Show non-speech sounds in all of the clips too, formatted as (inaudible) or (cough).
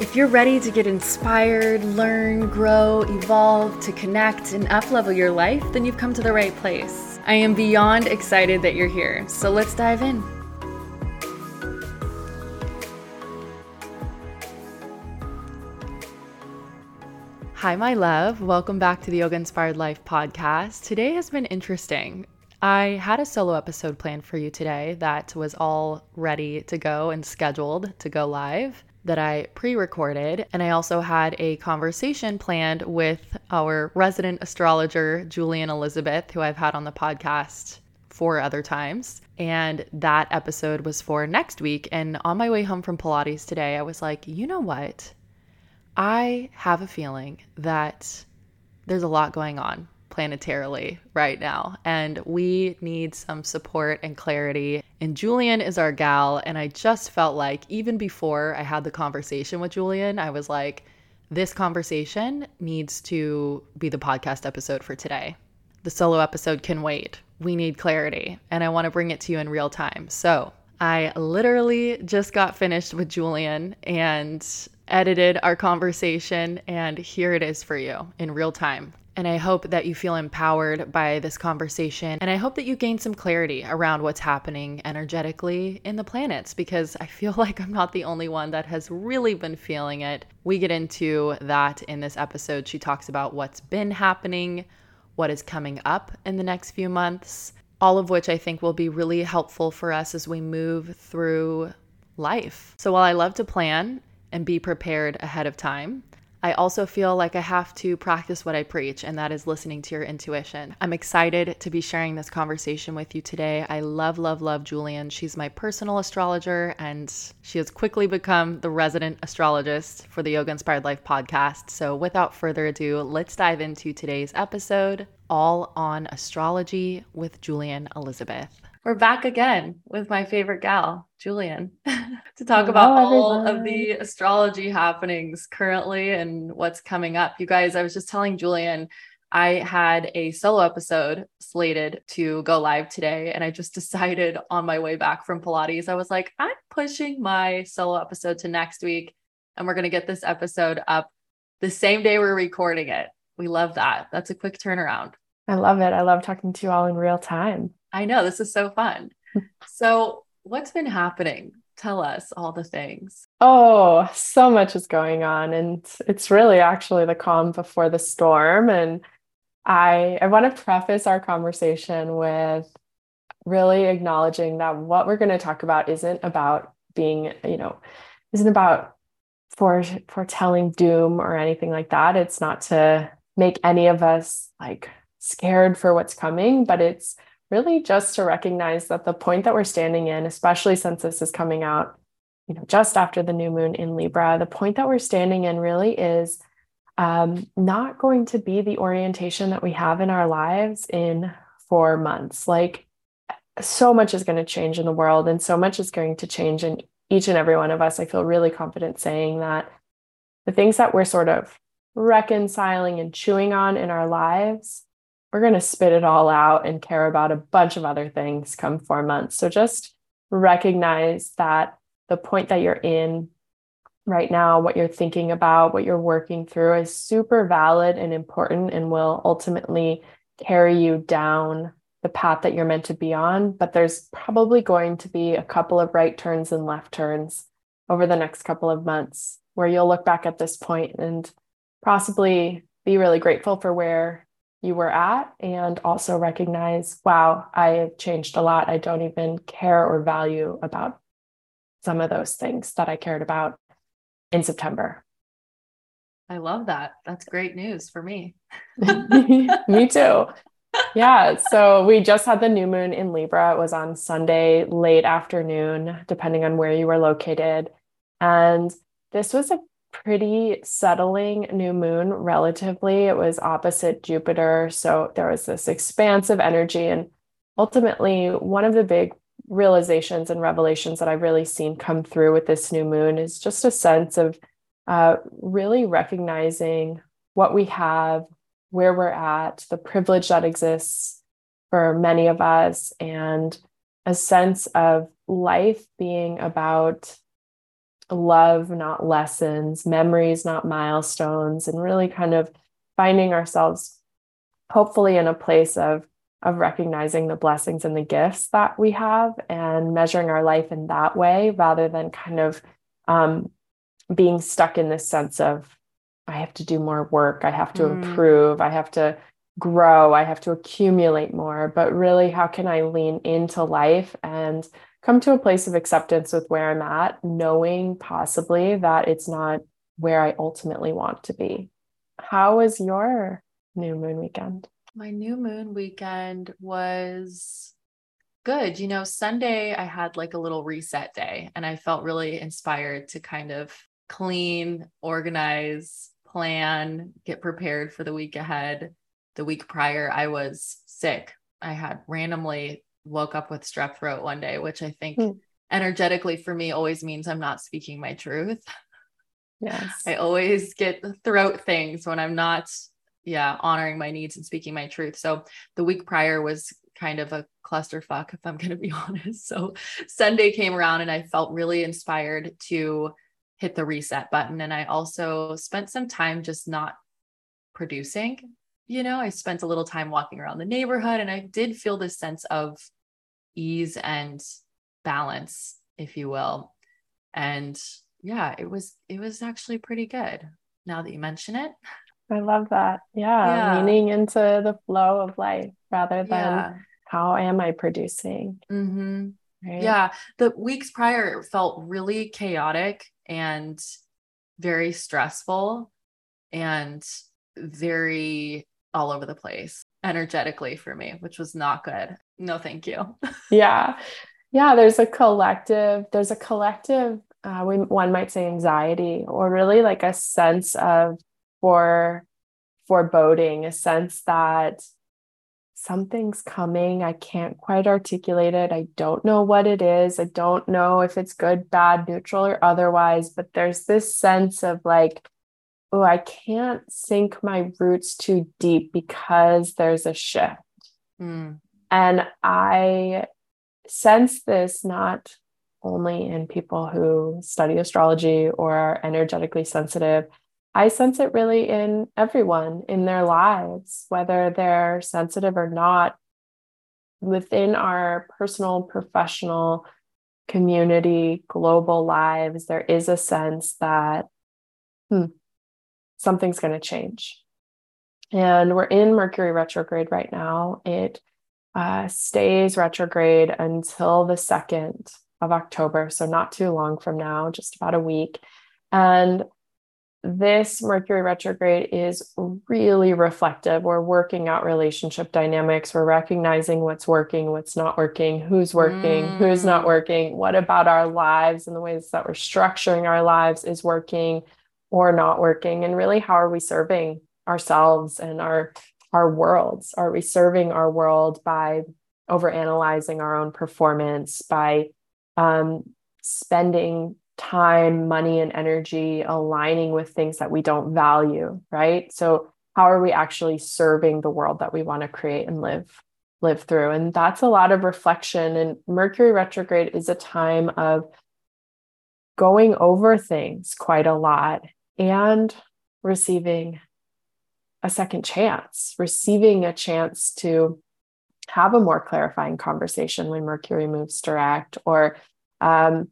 If you're ready to get inspired, learn, grow, evolve, to connect, and uplevel your life, then you've come to the right place. I am beyond excited that you're here, so let's dive in. Hi, my love. Welcome back to the Yoga Inspired Life podcast. Today has been interesting. I had a solo episode planned for you today that was all ready to go and scheduled to go live that I pre recorded. And I also had a conversation planned with our resident astrologer, Julien Elizabeth, who I've had on the podcast four other times. And that episode was for next week. And on my way home from Pilates today, I was like, you know what? I have a feeling that there's a lot going on planetarily right now. And we need some support and clarity. And Julien is our gal. And I just felt like, even before I had the conversation with Julien, I was like, this conversation needs to be the podcast episode for today. The solo episode can wait. We need clarity. And I want to bring it to you in real time. So I literally just got finished with Julien and edited our conversation. And here it is for you in real time. And I hope that you feel empowered by this conversation. And I hope that you gain some clarity around what's happening energetically in the planets because I feel (laughs) like I'm not the only one that has really been feeling it. We get into that in this episode. She talks about what's been happening, what is coming up in the next few months, all of which I think will be really helpful for us as we move through life. So while I love to plan and be prepared ahead of time, I also feel like I have to practice what I preach, and that is listening to your intuition. I'm excited to be sharing this conversation with you today. I love, love, love Julien. She's my personal astrologer, and she has quickly become the resident astrologist for the Yoga Inspired Life podcast. So, without further ado, let's dive into today's episode all on astrology with Julien Elizabeth. We're back again with my favorite gal, Julien, (laughs) to talk Hello, about all everyone. of the astrology happenings currently and what's coming up. You guys, I was just telling Julien, I had a solo episode slated to go live today, and I just (laughs) decided on my way back from Pilates, I was like, I'm pushing my solo episode to next week, and we're going to get this episode up the same day we're recording it. We love that. That's a quick turnaround. I love it. I love talking to you all in real time. I know this is so fun. (laughs) so, what's been happening? Tell us all the things. Oh, so much is going on and it's really actually the calm before the storm and I I want to preface our conversation with really acknowledging that what we're going to talk about isn't about being, you know, isn't about for foretelling doom or anything like that. It's not to make any of us like scared for what's coming, but it's really just to recognize that the point that we're standing in, especially since this is coming out, you know, just after the new moon in Libra, the point that we're standing in really is um, not going to be the orientation that we have in our lives in four months. Like, so much is going to change in the world, and so much is going to change in each and every one of us. I feel really confident saying that the things that we're sort of reconciling and chewing on in our lives we're going to spit it all out and care about a bunch of other things come four months. So just recognize that the point that you're in right now, what you're thinking about, what you're working through is super valid and important and will ultimately carry you down the path that you're meant to be on. But there's probably going to be a couple of right turns and left turns over the next couple of months where you'll look back at this point and possibly be really grateful for where you were at and also recognize, wow, I have changed a lot. I don't even care or value about some of those things that I cared about in September. I love that. That's great news for me. (laughs) me too. Yeah. So we just had the new moon in Libra. It was on Sunday, late afternoon, depending on where you were located. And this was a pretty settling new moon relatively. It was opposite Jupiter. So there was this expansive energy. And ultimately, one of the big realizations and revelations that I've really seen come through with this new moon is just a sense of uh, really recognizing what we have, where we're at, the privilege that exists for many of us, and a sense of life being about love, not lessons, memories, not milestones, and really kind of finding ourselves hopefully in a place of of recognizing the blessings and the gifts that we have and measuring our life in that way rather than kind of um, being stuck in this sense of i have to do more work. I have to mm. improve. I have to grow. I have to accumulate more. But really how can i lean into life and come to a place of acceptance with where I'm at, knowing possibly that it's not where I ultimately want to be. How was your new moon weekend? My new moon weekend was good. You know, Sunday I had like a little reset day and I felt really inspired to kind of clean, organize, plan, get prepared for the week ahead. The week prior, I was sick. I had randomly woke up with strep throat one day, which I think mm. energetically for me always means I'm not speaking my truth. Yes. I always get throat things when I'm not, yeah, honoring my needs and speaking my truth. So the week prior was kind of a clusterfuck, if I'm (laughs) going to be honest. So Sunday came around and I felt really inspired to hit the reset button. And I also spent some time just not producing you know, I spent a little time walking around the neighborhood and I did feel this sense of ease and balance, if you will. And yeah, it was it was actually pretty good now that you mention it. I love that. Yeah, yeah. leaning into the flow of life rather than yeah. how am I producing. Mm-hmm. Right? Yeah, the weeks prior felt really chaotic and very stressful and very all over the place energetically for me, which was not good. No, thank you. (laughs) yeah. Yeah. There's a collective, there's a collective, uh, we, one might say anxiety or really like a sense of for foreboding, a sense that something's coming. I can't quite articulate it. I don't know what it is. I don't know if it's good, bad, neutral, or otherwise, but there's this sense of like, oh, I can't sink my roots too deep because there's a shift. Mm. And I sense this not only in people who study astrology or are energetically sensitive. I sense it really in everyone in their lives, whether they're sensitive or not. Within our personal, professional, community, global lives, there is a sense that, hmm, something's going to change. And we're in Mercury retrograde right now. It uh, stays retrograde until the 2nd of October. So, not too long from now, just about a week. And this Mercury retrograde is really reflective. We're working out relationship dynamics. We're recognizing what's working, what's not working, who's working, mm. who's not mm. working, what about our lives and the ways that we're structuring our lives is working or not working and really how are we serving ourselves and our our worlds? Are we serving our world by over analyzing our own performance by um, spending time money and energy aligning with things that we don't value right? So how are we actually serving the world that we want to create and live live through? And that's a lot of reflection and mercury retrograde is a time of going over things quite a lot and receiving a second chance, receiving a chance to have a more clarifying conversation when Mercury moves direct, or um,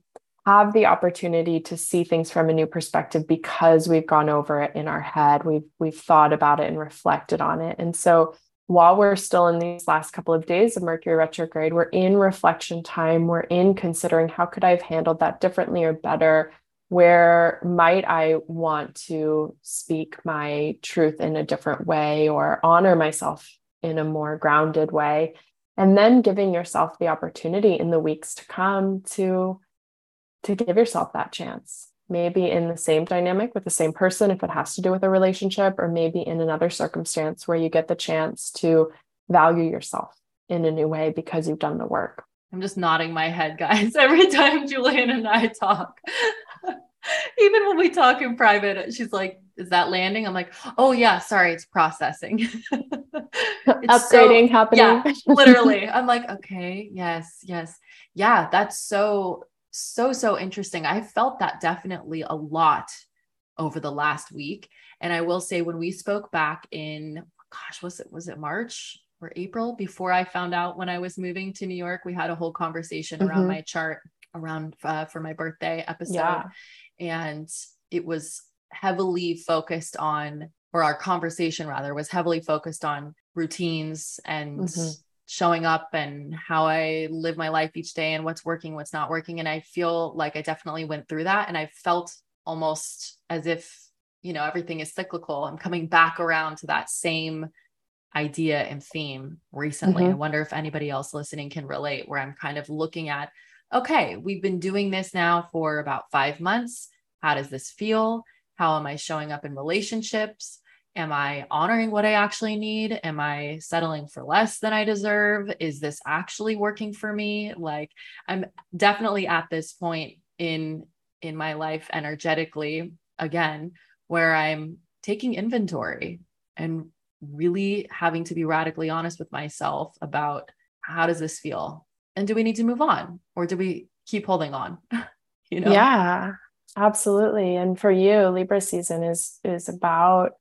have the opportunity to see things from a new perspective because we've gone over it in our head, we've we've thought about it and reflected on it, and so while we're still in these last couple of days of Mercury retrograde, we're in reflection time. We're in considering how could I have handled that differently or better where might I want to speak my truth in a different way or honor myself in a more grounded way? And then giving yourself the opportunity in the weeks to come to to give yourself that chance maybe in the same dynamic with the same person if it has to do with a relationship, or maybe in another circumstance where you get the chance to value yourself in a new way because you've done the work. I'm just nodding my head, guys, (laughs) every time Julien and I talk. (laughs) Even when we talk in private, she's like, Is that landing? I'm like, Oh, yeah, sorry, it's processing. (laughs) it's Upgrading so, happening. Yeah, literally. I'm like, Okay, yes, yes. Yeah, that's so, so, so interesting. I felt that definitely a lot over the last week. And I will say, when we spoke back in, gosh, was it, was it March? Or April before I found out when I was moving to New York. We had a whole conversation mm-hmm. around my chart around uh, for my birthday episode. Yeah. And it was heavily focused on, or our conversation rather, was heavily focused on routines and mm-hmm. showing up and how I live my life each day and what's working, what's not working. And I feel like I definitely went through that. And I felt almost as if, you know, everything is cyclical. I'm coming back around to that same idea and theme recently. Mm-hmm. I wonder if anybody else listening can relate, where I'm kind of looking at, okay, we've been doing this now for about five months. How does this feel? How am I showing up in relationships? Am I honoring what I actually need? Am I settling for less than I deserve? Is this actually working for me? Like I'm definitely at this point in in my life energetically again where I'm taking inventory and really having to be radically honest with myself about how does this feel? And do we need to move on? Or do we keep holding on? (laughs) You know? Yeah absolutely. And for you libra season is is about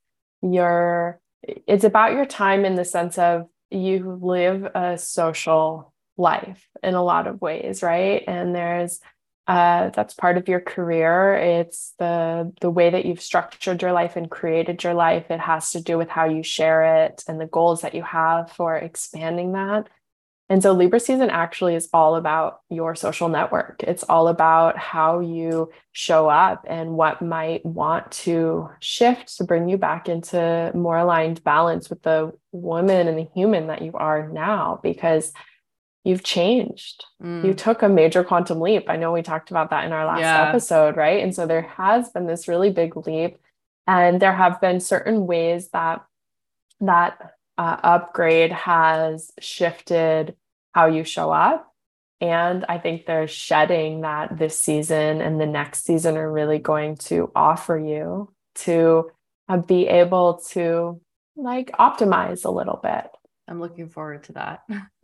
your it's about your time in the sense of you live a social life in a lot of ways right? And there's uh, that's part of your career. It's the the way that you've structured your life and created your life. It has to do with how you share it and the goals that you have for expanding that. And so Libra season actually is all about your social network. It's all about how you show up and what might want to shift to bring you back into more aligned balance with the woman and the human that you are now. Because you've changed. Mm. You took a major quantum leap. I know we talked about that in our last yeah. episode, right? And so there has been this really big leap and there have been certain ways that that uh, upgrade has shifted how you show up. And I think there's shedding that this season and the next season are really going to offer you to uh, be able to like optimize a little bit I'm looking forward to that. (laughs) (laughs)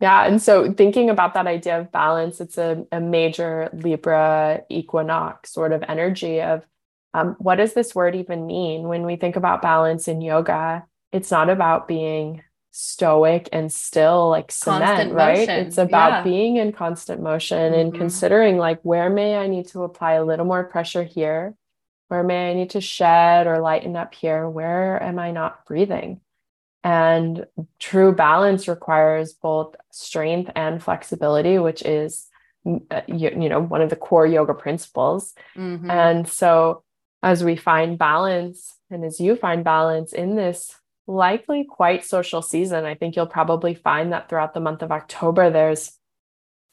yeah. And so thinking about that idea of balance, it's a, a major Libra equinox sort of energy of um, what does this word even mean? When we think about balance in yoga, it's not about being stoic and still like cement, constant right? Motion. It's about yeah. being in constant motion mm-hmm. and considering like where may I need to apply a little more pressure here? Where may I need to shed or lighten up here? Where am I not breathing? And true balance requires both strength and flexibility, which is, uh, you, you know, one of the core yoga principles. Mm-hmm. And so, as we find balance, and as you find balance in this likely quite social season, I think you'll probably find that throughout the month of October, there's,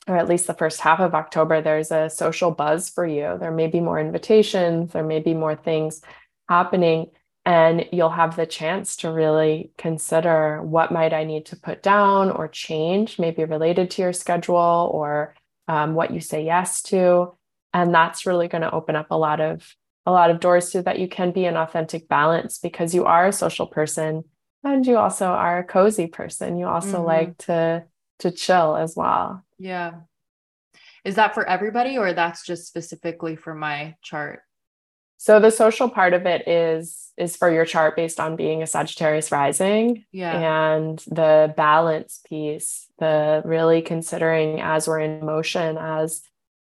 or at least the first half of October, there's a social buzz for you. There may be more invitations, there may be more things happening and you'll have the chance to really consider what might i need to put down or change maybe related to your schedule or um, what you say yes to. And that's really going to open up a lot of a lot of doors so that you can be an authentic balance because you are a social person and you also are a cozy person. You also mm-hmm. like to to chill as well. Yeah. Is that for everybody or that's just specifically for my chart so the social part of it is is for your chart based on being a Sagittarius rising. Yeah. And the balance piece, the really considering as we're in motion as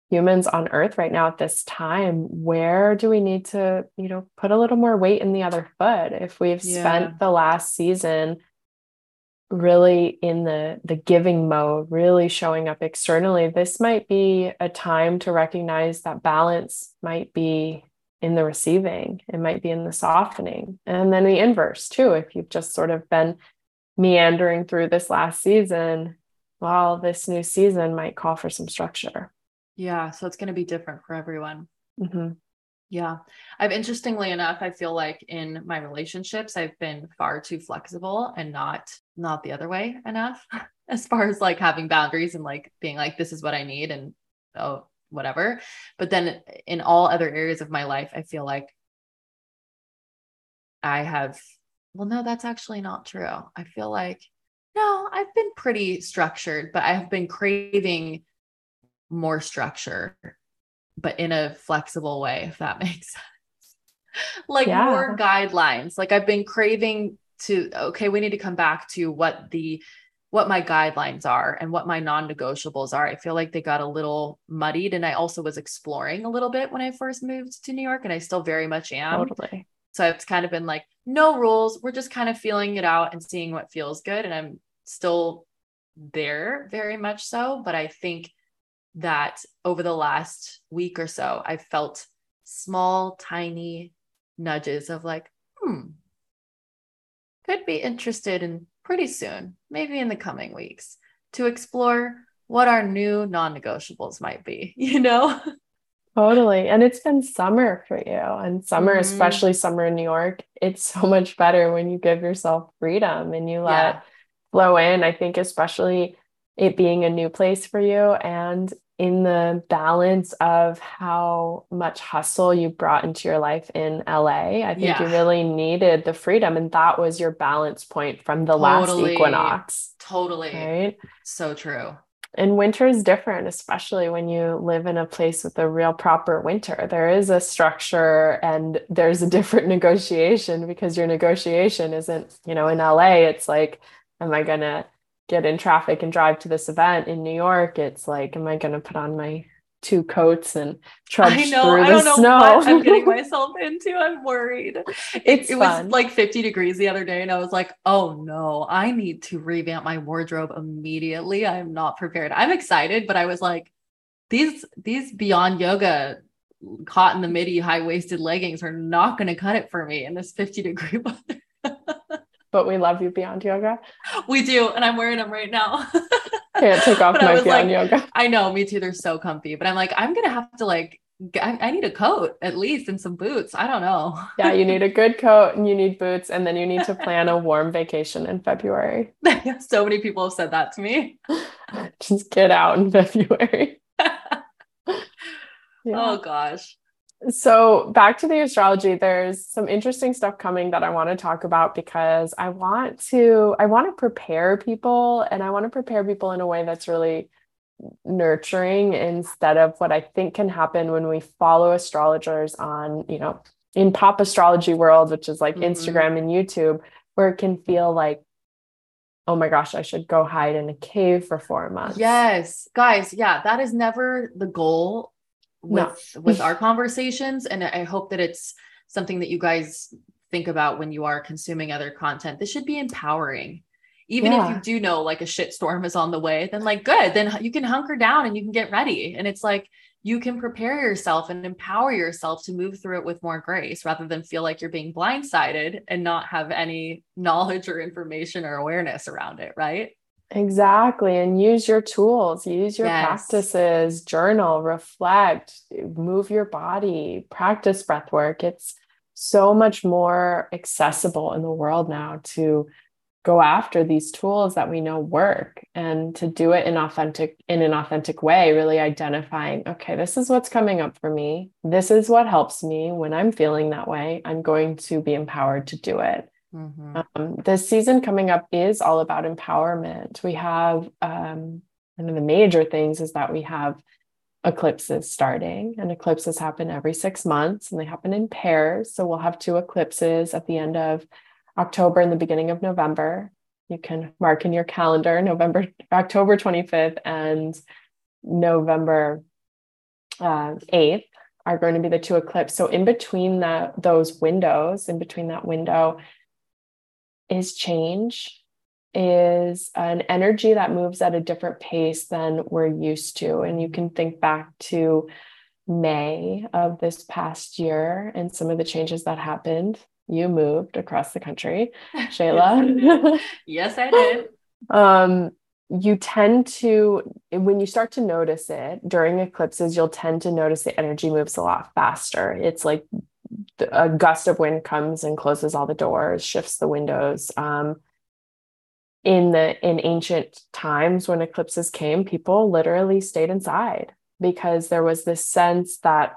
humans on earth right now at this time, where do we need to, you know, put a little more weight in the other foot? If we've yeah. spent the last season really in the the giving mode really showing up externally this might be a time to recognize that balance might be in the receiving, it might be in the softening. And then the inverse, too. If you've just sort of been meandering through this last season, well, this new season might call for some structure. Yeah. So it's going to be different for everyone. Mm-hmm. Yeah. I've interestingly enough, I feel like in my relationships, I've been far too flexible and not not the other way enough (laughs) as far as like having boundaries and like being like, this is what I need and oh, whatever. But then in all other areas of my life, I feel like I have, well, no, that's actually not true. I feel like, no, I've been pretty structured, but I have been craving more structure but in a flexible way, if that (laughs) makes sense. like yeah. more guidelines. Like I've been craving to, okay, we need to come back to what the what my guidelines are and what my non-negotiables are. I feel like they got a little muddied and I also was exploring a little bit when I first moved to New York and I still very much am. Totally. So it's kind of been like no rules. We're just kind of feeling it out and seeing what feels good and I'm still there very much so, but I think that over the last week or so, I felt small, tiny nudges of like, hmm, could be interested in pretty soon, maybe in the coming weeks, to explore what our new non negotiables might be, (laughs) you know? Totally. And it's been summer for you. And summer, mm-hmm. especially summer in New York, it's so (laughs) much better when you give yourself freedom and you let yeah. flow in. I think, especially it being a new place for you and in the balance of how much hustle you brought into your life in LA. I think yeah. you really needed the freedom. And that was your balance point from the totally. last equinox. Totally. Right. So true. And winter is different, especially when you live in a place with a real proper winter. There is a structure and there's a different (laughs) negotiation because your negotiation isn't, you know, in LA, it's like, am I going to get in traffic and drive to this event in New York, it's like, am I going to put on my two coats and trudge I know, through the I don't know snow? What I'm (laughs) getting myself into. I'm worried. It, it was like 50 degrees the other day, and I was like, oh no, I need to revamp my wardrobe immediately. I'm not prepared. I'm excited, but I was like, these these beyond yoga caught in the midi high waisted leggings are not going to cut it for me in this 50 degree (laughs) weather (laughs) but we love you beyond yoga. We do, and I'm wearing them right now. Can't take off (laughs) my beyond like, yoga. I know, me too. They're so comfy, but I'm like, I'm gonna have to like I, I, need a coat at least and some boots. I don't know. (laughs) yeah, you need a good coat and you need boots, and then you need to plan a (laughs) warm vacation in February. so many people have said that to me. Just get out in February. yeah. Oh gosh. So, back to the astrology, there's some interesting stuff coming that I want to talk about because I want to I want to prepare people and I want to prepare people in a way that's really nurturing instead of what I think can happen when we follow astrologers on, you know, in pop astrology world, which is like mm-hmm. Instagram and YouTube, where it can feel like oh my gosh, I should go hide in a cave for four months. Yes, guys, yeah, that is never the goal with no. with our (laughs) conversations and i hope that it's something that you guys think about when you are consuming other content this should be empowering even yeah. if you do know like a shit storm is on the way then like good then you can hunker down and you can get ready and it's like you can prepare yourself and empower yourself to move through it with more grace rather than feel like you're being blindsided and not have any knowledge or information or awareness around it right Exactly. And use your tools, use your yes. practices, journal, reflect, move your body, practice breath work. It's so much more accessible in the world now to go after these tools that we know work and to do it in authentic in an authentic way really identifying okay this is what's coming up for me this is what helps me when i'm feeling that way i'm going to be empowered to do it Mm-hmm. Um, the season coming up is all about empowerment. We have um, one of the major things is that we have eclipses starting, and eclipses happen every six months and they happen in pairs. So we'll have two eclipses at the end of October and the beginning of November. You can mark in your calendar November, October 25th and November uh, 8th are going to be the two eclipses. So in between that those windows, in between that window, is change, is an energy that moves at a different pace than we're used to. And you can think back to May of this past year and some of the changes that happened. You moved across the country, (laughs) Shayla. yes, I did. (laughs) um, you tend to when you start to notice it during eclipses you'll tend to notice the energy moves a lot faster it's like a gust of wind comes and closes all the doors shifts the windows. Um, in the in ancient times when eclipses came people literally stayed inside because there was this sense that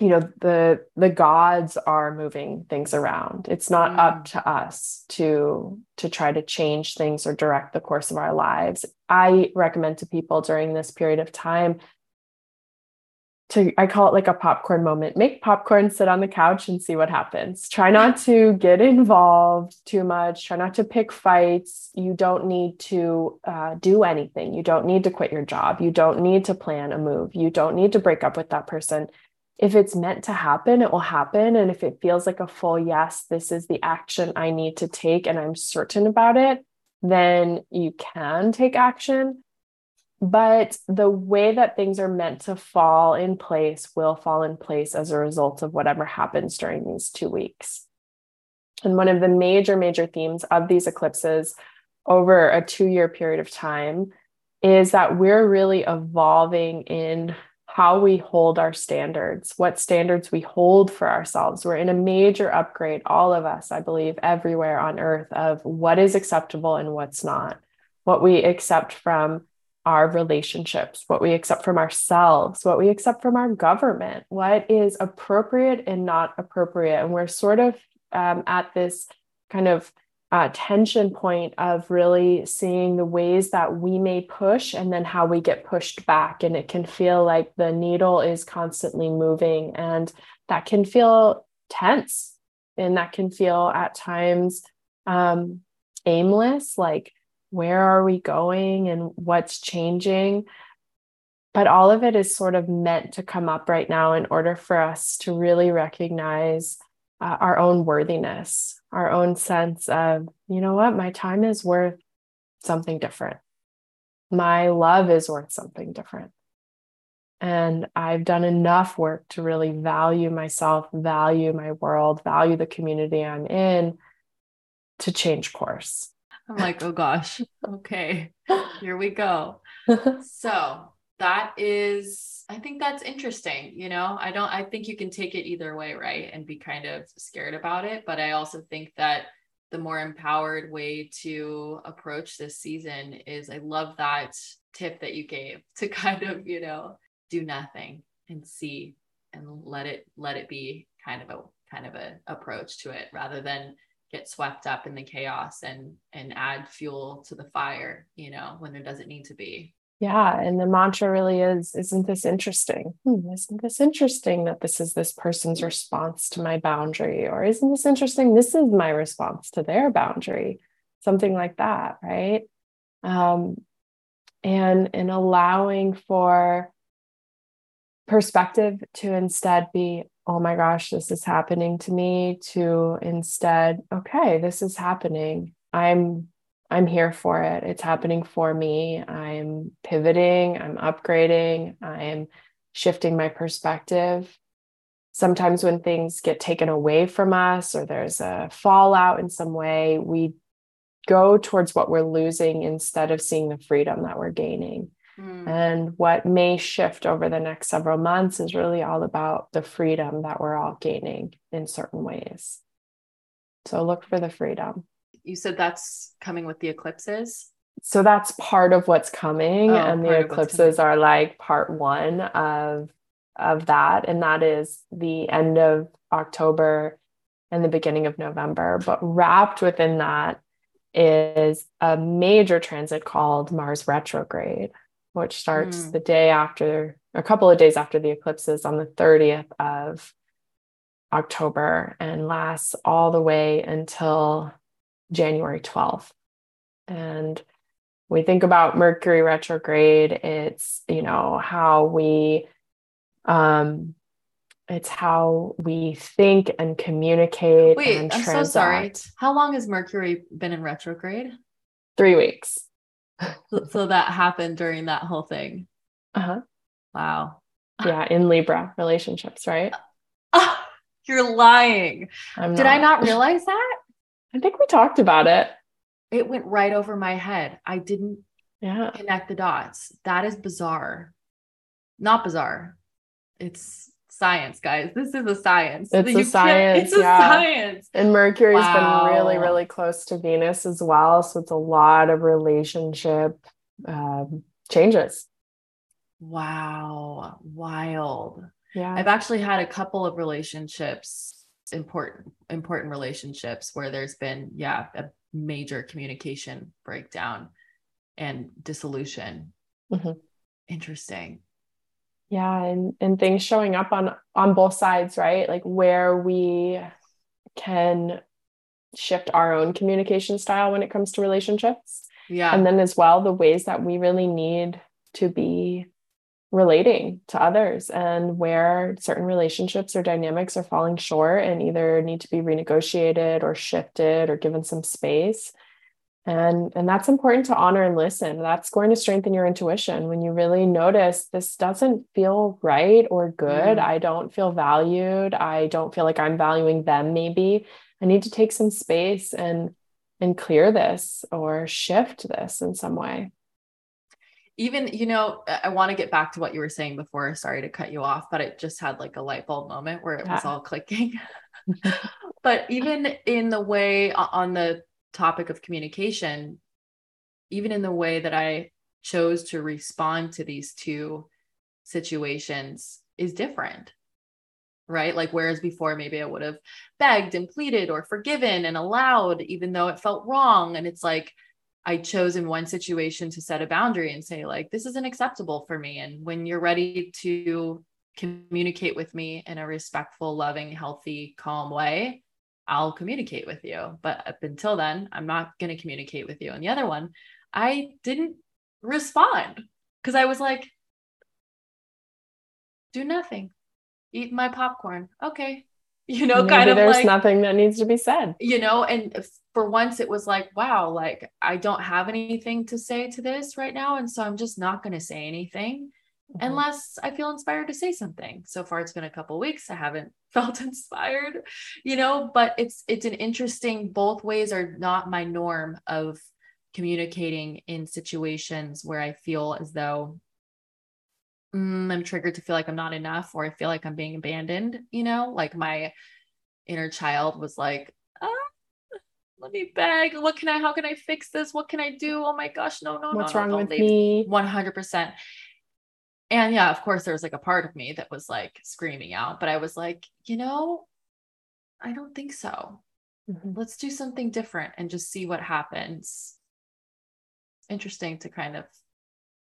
you know the the gods are moving things around. It's not mm. up to us to to try to change things or direct the course of our lives. I recommend to people during this period of time to i call it like a popcorn moment. Make popcorn sit on the couch and see what happens. Try not to get involved too much. Try not to pick fights. You don't need to uh, do anything. You don't need to quit your job. You don't need to plan a move. You don't need to break up with that person. If it's meant to happen, it will happen. And if it feels like a full yes, this is the action I need to take and I'm certain about it, then you can take action. But the way that things are meant to fall in place will fall in place as a result of whatever happens during these two weeks. And one of the major, major themes of these eclipses over a two year period of time is that we're really evolving in how we hold our standards, what standards we hold for ourselves. We're in a major upgrade, all of us, I believe, everywhere on earth, of what is acceptable and what's not, what we accept from our relationships, what we accept from ourselves, what we accept from our government, what is appropriate and not appropriate. And we're sort of um, at this kind of uh, tension point of really seeing the ways that we may push and then how we get pushed back. And it can feel like the needle is constantly moving, and that can feel tense. And that can feel at times um, aimless like, where are we going and what's changing? But all of it is sort of meant to come up right now in order for us to really recognize uh, our own worthiness, our own sense of, you know what, my time is worth something different. My love is worth something different. And I've done enough work to really value myself, value my world, value the community I'm in to change course. I'm like, oh gosh, (laughs) okay, (laughs) here we go. so that is i think that's interesting you know? I don't i think you can take it either way right and be kind of scared about it but i also think that the more empowered way to approach this season is i love that tip that you gave (laughs) to kind of you know do nothing and see and let it let it be kind of a kind of a approach to it rather than get swept up in the chaos and and add fuel to the fire you know when there doesn't need to be yeah. And the mantra really is Isn't this interesting? Hmm, isn't this interesting that this is this person's response to my boundary? Or isn't this interesting? This is my response to their boundary. Something like that. Right. Um, and and allowing for perspective to instead be oh my gosh this is happening to me to instead okay this is happening i'm I'm here for it. It's happening for me. I'm pivoting, I'm upgrading, I'm shifting my perspective. Sometimes when things get taken away from us or there's a fallout in some way, we go towards what we're losing instead of seeing the freedom that we're gaining. Mm. And what may shift over the next several months is really all about the freedom that we're all gaining in certain ways. So look for the freedom. You said that's coming with the eclipses? So that's part of what's coming oh, and the eclipses are like part one of of that and that is the end of october and the beginning of november. But wrapped within that is a major transit called mars retrograde which starts mm. the day after a couple of days after the eclipses on the 30th of october and lasts all the way until January 12th. And we think about Mercury retrograde, it's, you know, how we, um, it's how we think and communicate. Wait, and I'm so sorry. How long has Mercury been in retrograde? Three weeks. So that happened during that whole thing. Uh huh. Wow. Yeah, in Libra relationships, right? (laughs) you're lying. Did I not realize that? I think we talked about it. It went right over my head. I didn't yeah connect the dots that is bizarre not bizarre it's science guys. This is a science. It's you a science it's a yeah. science. And mercury's wow. been really really close to venus as well so it's a lot of relationship um, changes. Wow. Wild. Yeah. I've actually had a couple of relationships important important relationships where there's been yeah a major communication breakdown and dissolution. Mm-hmm. interesting yeah and and things showing up on on both sides right? Like where we can shift our own communication style when it comes to relationships. Yeah. And then as well the ways that we really need to be relating to others and where certain relationships or dynamics are falling short and either need to be renegotiated or shifted or given some space and and that's important to honor and listen. That's going to strengthen your intuition. When you really notice this doesn't feel right or good. Mm. i don't feel valued. I don't feel like i'm valuing them maybe. I need to take some space and and clear this or shift this in some way. Even you know i want to get back to what you were saying before. Sorry to cut you off but it just had like a light bulb moment where it yeah. was all clicking. (laughs) (laughs) But even in the way on the topic of communication even in the way that i chose to respond to these two situations is different right like whereas before maybe i would have begged and pleaded or forgiven and allowed even though it felt wrong and it's like I chose in one situation to set a boundary and say, like, this isn't acceptable for me. And when you're ready to communicate with me in a respectful, loving, healthy, calm way, I'll communicate with you. But up until then, I'm not going to communicate with you. And the other one, I didn't respond because I was like, do nothing, eat my popcorn. Okay, (laughs) you know, Maybe kind of there's like, nothing that needs to be said. You know, and for once it was like, wow, like I don't have anything to say to this right now. And so I'm just not going to say anything mm-hmm. unless I feel inspired to say something. So far it's been a couple weeks. I haven't (laughs) felt (laughs) inspired, you know, but it's it's an interesting both ways are not my norm of communicating in situations where I feel as though mm, I'm triggered to feel like I'm not enough or I feel like I'm being abandoned, you know, like my inner child was like, ah, let me beg. What can I, how can I fix this? What can I do? Oh my gosh, no, no, What's no, wrong no, with me? 100%. And yeah, of course, there was like a part of me that was like screaming out, but I was like, you know, I don't think so. Mm-hmm. Let's do something different and just see what happens. Interesting to kind of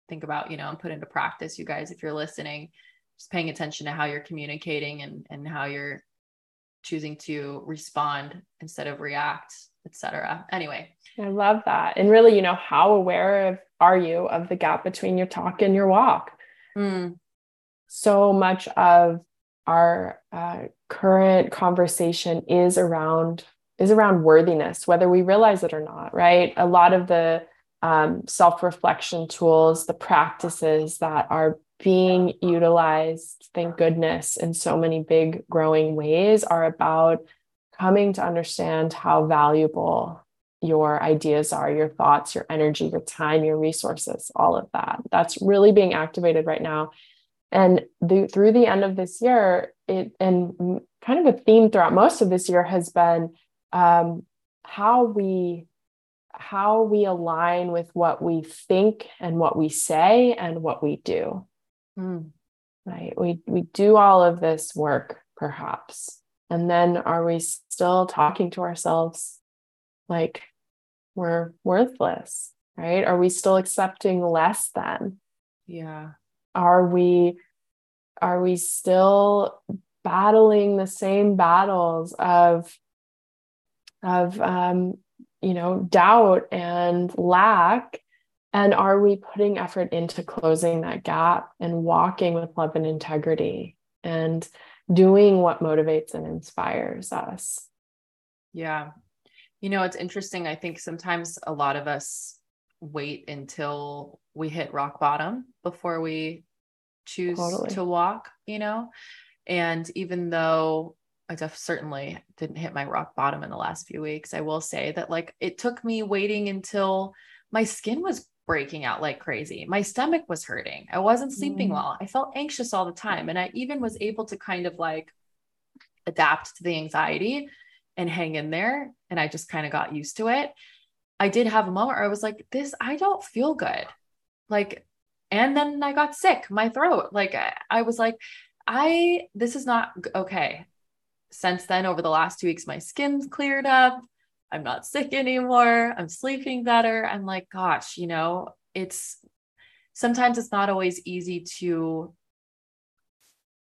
think about, you know, and put into practice, you guys, if you're listening, just paying attention to how you're communicating and, and how you're choosing to respond instead of react, etc. Anyway. I love that. And really, you know, how aware of, are you of the gap between your talk and your walk? Mm. So much of our uh, current conversation is around is around worthiness, whether we realize it or not, right? A lot of the um, self reflection tools, the practices that are being utilized, thank goodness, in so many big growing ways are about coming to understand how valuable your ideas are, your thoughts, your energy, your time, your resources, all of that. That's really being activated right now. And the, through the end of this year, it and kind of a theme throughout most of this year has been um, how we how we align with what we think and what we say and what we do. Mm. Right. We we do all of this work, perhaps. And then are we still talking to ourselves like we're worthless? Right? Are we still accepting less than? Yeah. Are we are we still battling the same battles of of um, you know, doubt and lack? And are we putting effort into closing that gap and walking with love and integrity and doing what motivates and inspires us? Yeah. You know, it's interesting. I think sometimes a lot of us wait until we hit rock bottom before we choose totally. to walk, you know? And even though I def- certainly didn't hit my rock bottom in the last few weeks. I will say that like it took me waiting until my skin was breaking out like crazy. My stomach was hurting. I wasn't sleeping mm. well. I felt anxious all the time. And I even was able to kind of like adapt to the anxiety and hang in there. And I just kind of got used to it. I did have a moment where I was like, this, I don't feel good. Like, and then I got sick, my throat. Like, I, was like, I, this is not okay. Since then, over the last two weeks, my skin's cleared up. I'm not sick anymore. I'm sleeping better. I'm like, gosh, you know, it's sometimes it's not always easy to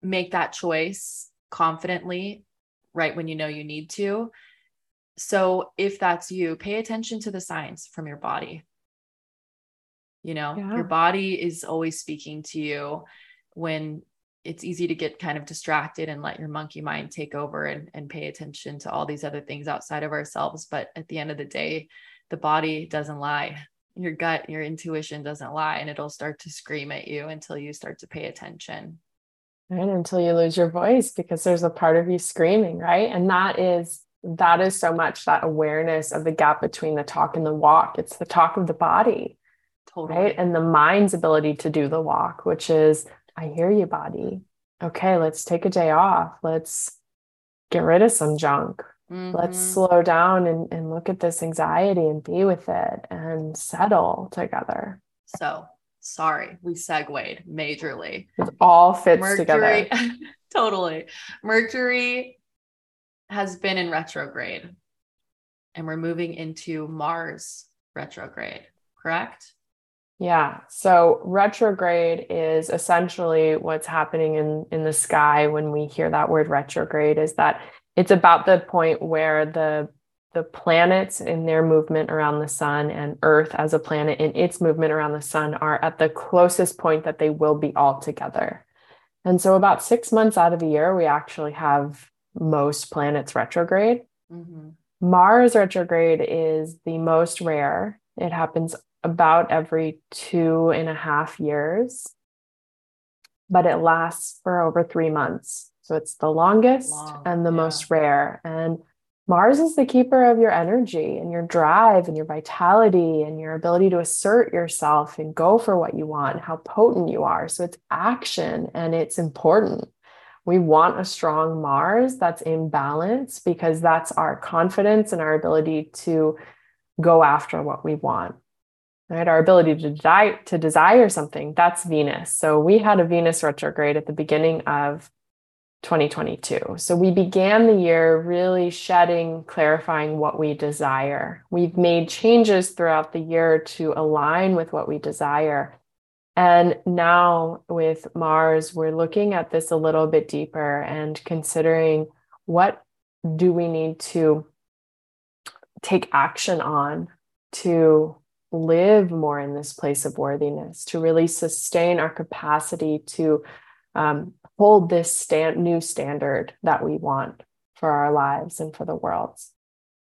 make that choice confidently right when you know you need to. So if that's you, pay attention to the signs from your body. You know, yeah. your body is always speaking to you when it's easy to get kind of distracted and let your monkey mind take over and, and pay attention to all these other things outside of ourselves. But at the end of the day, the body doesn't lie. Your gut, your intuition doesn't lie, and it'll start to scream at you until you start to pay attention. And until you lose your voice because there's a part of you screaming, right? And that is that is so much that awareness of the gap between the talk and the walk. It's the talk of the body. Totally. Right. And the mind's ability to do the walk, which is I hear you, body. Okay, let's take a day off. Let's get rid of some junk. Mm-hmm. Let's slow down and, and look at this anxiety and be with it and settle together. So sorry, we segued majorly. It all fits Mercury, together. (laughs) totally. Mercury has been in retrograde and we're moving into Mars retrograde, correct? Yeah. So retrograde is essentially what's happening in in the sky when we hear that word retrograde is that it's about the point where the the planets in their movement around the sun and earth as a planet in its movement around the sun are at the closest point that they will be all together. And so about 6 months out of the year we actually have most planets retrograde. Mm-hmm. Mars retrograde is the most rare. It happens about every two and a half years, but it lasts for over three months. So it's the longest Long, and the yeah. most rare. And Mars is the keeper of your energy and your drive and your vitality and your ability to assert yourself and go for what you want, how potent you are. So it's action and it's important. We want a strong Mars that's in balance because that's our confidence and our ability to go after what we want right? Our ability to desire, to desire something, that's Venus. So we had a Venus retrograde at the beginning of 2022. So we began the year really shedding, clarifying what we desire. We've made changes throughout the year to align with what we desire. And now with Mars, we're looking at this a little bit deeper and considering what do we need to take action on to live more in this place of worthiness, to really sustain our capacity to um, hold this stand, new standard that we want for our lives and for the world.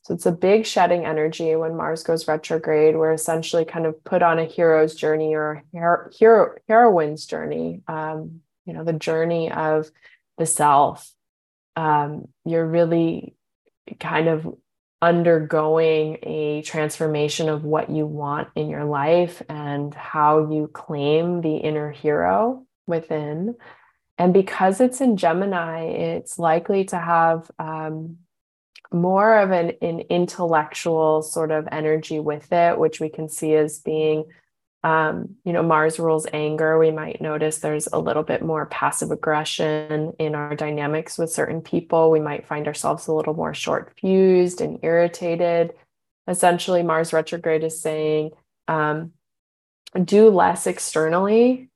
So it's a big shedding energy when Mars goes retrograde. We're essentially kind of put on a hero's journey or hero, hero heroine's journey. Um, you know, the journey of the self. Um, you're really kind of undergoing a transformation of what you want in your life and how you claim the inner hero within. And because it's in Gemini, it's likely to have um, more of an, an intellectual sort of energy with it, which we can see as being um, you know, Mars rules anger. We might notice there's a little bit more passive aggression in our dynamics with certain people. We might find ourselves a little more short fused and irritated. Essentially, Mars retrograde is saying um, do less externally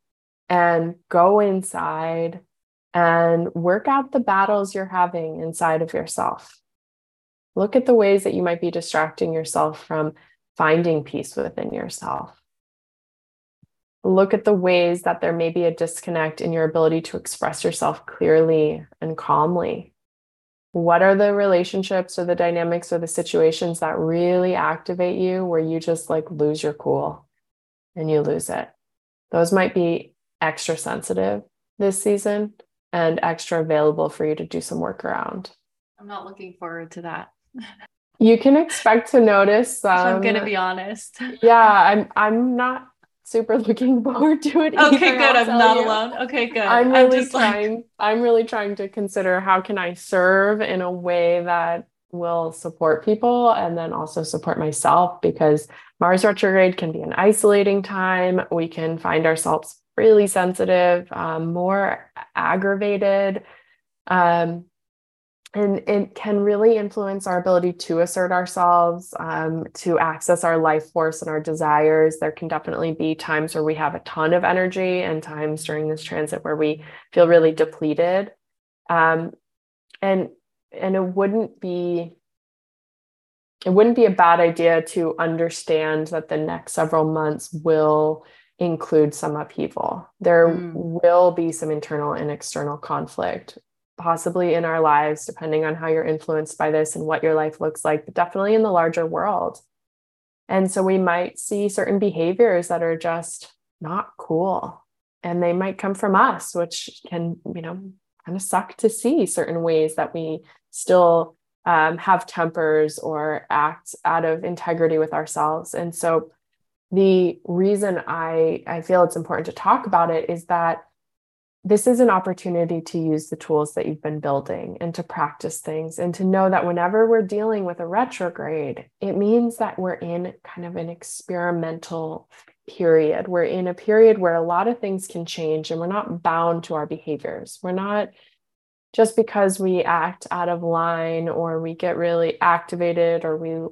and go inside and work out the battles you're having inside of yourself. Look at the ways that you might be distracting yourself from finding peace within yourself look at the ways that there may be a disconnect in your ability to express yourself clearly and calmly. What are the relationships or the dynamics or the situations that really activate you where you just like lose your cool and you lose it? Those might be extra sensitive this season and extra available for you to do some work around. I'm not looking forward to that. You can expect to notice. (laughs) Um, I'm gonna be honest. (laughs) Yeah, I'm. I'm not super looking (laughs) forward to it. Okay, either, good. I'm not you. alone. Okay, good. I'm really I'm trying. Like... I'm really trying to consider how can I serve in a way that will support people and then also support myself because Mars retrograde can be an isolating time. We can find ourselves really sensitive, um, more aggravated. Um, and it can really influence our ability to assert ourselves, um, to access our life force and our desires. There can definitely be times where we have a ton of energy, and times during this transit where we feel really depleted. Um, and and it wouldn't be it wouldn't be a bad idea to understand that the next several months will include some upheaval. There mm. will be some internal and external conflict, possibly in our lives, depending on how you're influenced by this and what your life looks like, but definitely in the larger world. And so we might see certain behaviors that are just not cool. And they might come from us, which can, you know, kind of suck to see certain ways that we still um, have tempers or act out of integrity with ourselves. And so the reason I, I feel it's important to talk about it is that this is an opportunity to use the tools that you've been building and to practice things and to know that whenever we're dealing with a retrograde, it means that we're in kind of an experimental period. We're in a period where a lot of things can change and we're not bound to our behaviors. We're not just because we act out of line or we get really activated or we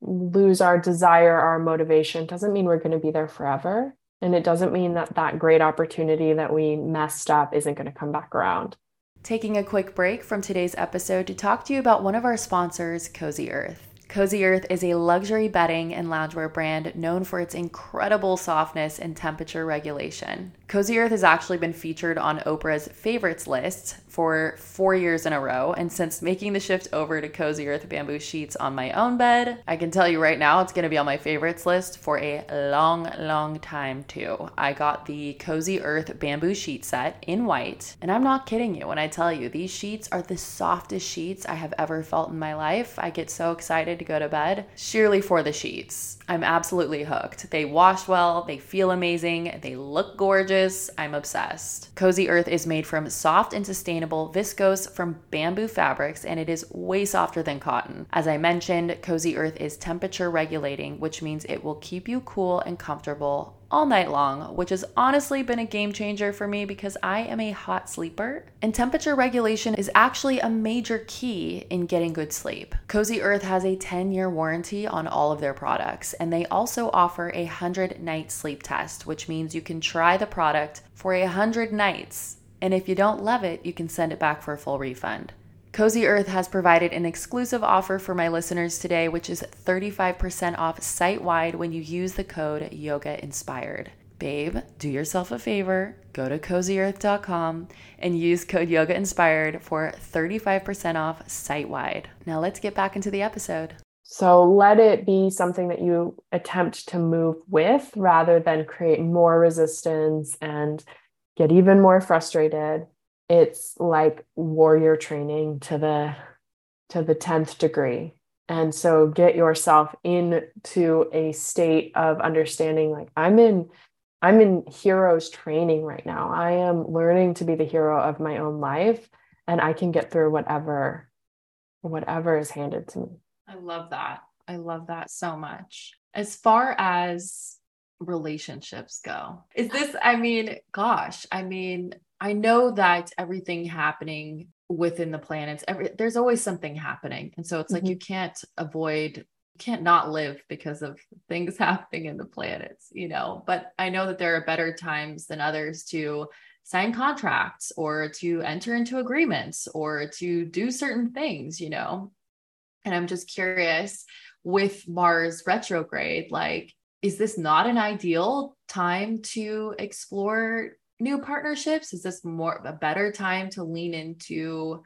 lose our desire, our motivation, doesn't mean we're going to be there forever. And it doesn't mean that that great opportunity that we messed up isn't going to come back around. Taking a quick break from today's episode to talk to you about one of our sponsors, Cozy Earth. Cozy Earth is a luxury bedding and loungewear brand known for its incredible softness and temperature regulation. Cozy Earth has actually been featured on Oprah's favorites list for four years in a row. And since making the shift over to Cozy Earth bamboo sheets on my own bed, I can tell you right now it's to be on my favorites list for a long, long time too. I got the Cozy Earth bamboo sheet set in white. And I'm not kidding you when I tell you these sheets are the softest sheets I have ever felt in my life. I get so excited to go to bed, sheerly for the sheets. I'm absolutely hooked. They wash well, they feel amazing, they look gorgeous. I'm obsessed. Cozy Earth is made from soft and sustainable viscose from bamboo fabrics, and it is way softer than cotton. As I mentioned, Cozy Earth is temperature regulating, which means it will keep you cool and comfortable all night long, which has honestly been a game changer for me because I am a hot sleeper. And temperature regulation is actually a major key in getting good sleep. Cozy Earth has a 10 year warranty on all of their products, and they also offer a 100 night sleep test, which means you can try the product for a 100 nights. And if you don't love it, you can send it back for a full refund. Cozy Earth has provided an exclusive offer for my listeners today, which is 35% off site wide when you use the code Yoga Inspired. Babe, do yourself a favor, go to cozyearth.com and use code Yoga Inspired for 35% off site wide. Now let's get back into the episode. So let it be something that you attempt to move with rather than create more resistance and get even more frustrated it's like warrior training to the to the 10th degree. And so get yourself into a state of understanding like i'm in i'm in heroes training right now. I am learning to be the hero of my own life and i can get through whatever whatever is handed to me. I love that. I love that so much. As far as relationships go is this i mean gosh i mean I know that everything happening within the planets, every there's always something happening. And so it's mm-hmm. like you can't avoid you can't not live because of (laughs) things (laughs) happening in the planets, you know. But I know that there are better times than others to sign contracts or to enter into agreements or to do certain things, you know. And I'm just curious with Mars retrograde, like, is this not an ideal time to explore new partnerships? Is this more a better time to lean into